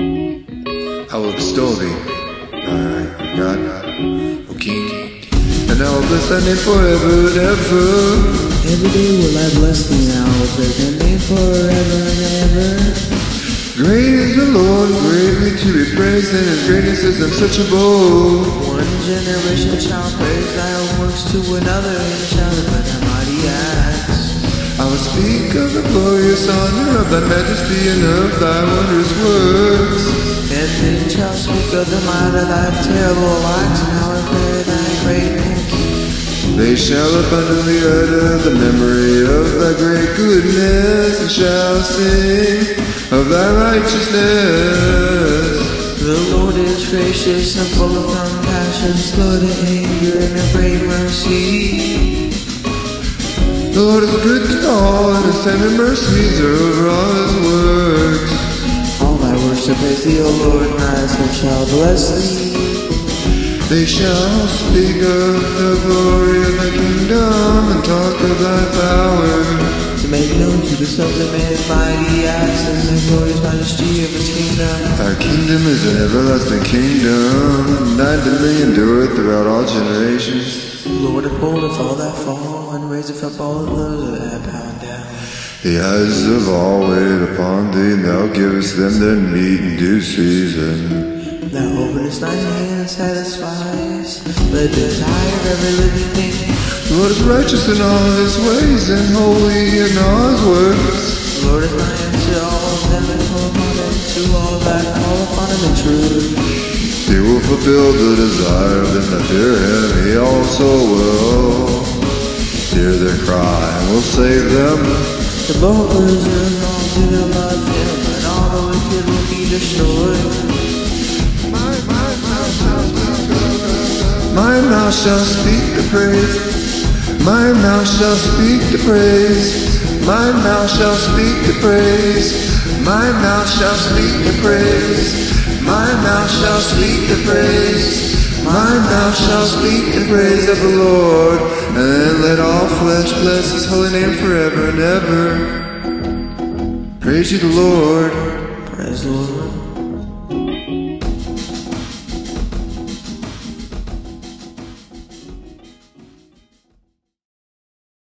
I will extol thee, my God, O King, and I will bless thy name forever and ever. Every day will I bless thee now, praise thy name forever and ever. Great is the Lord, greatly to be praised, and his greatness is unsearchable. One generation shall praise thy works to another, and shall declare thy mighty acts. I will speak of the glorious honor of thy majesty and of thy wondrous works. Shall speak of the might of thy terrible acts, and how declare thy greatness. They shall abundantly utter the memory of thy great goodness, and shall sing of thy righteousness. The Lord is gracious and full of compassion, slow to anger and of great mercy. The Lord is good to all, and his tender mercies are over all his works. All thy works shall praise thee, O Lord, and thy son shall bless thee. They shall speak of the glory of the kingdom, and talk of thy power. To make known to the sons of men mighty acts and the glorious majesty of his kingdom. Thy kingdom is an everlasting kingdom, and thy dominion endureth throughout all generations. Lord, upholdeth all that fall, and raiseth up all those that are down. The eyes of all wait upon thee, and thou givest them their meat in due season. Thou openest thine hand and satisfies the desire of every living thing. The Lord is righteous in all his ways, and holy in all his works. The Lord is nigh unto all of them call upon him, to all that call upon him in truth. He will fulfill the desire of them that fear him. He also will hear their cry and will save them. The Lord preserves all who love him, and all the wicked will be destroyed. My mouth shall speak the praise. My mouth shall speak the praise. My mouth shall speak the praise. My mouth shall speak the praise. My mouth shall speak the praise. My mouth shall speak the praise of the Lord. And let all flesh bless his holy name forever and ever. Praise you, the Lord. Praise the Lord.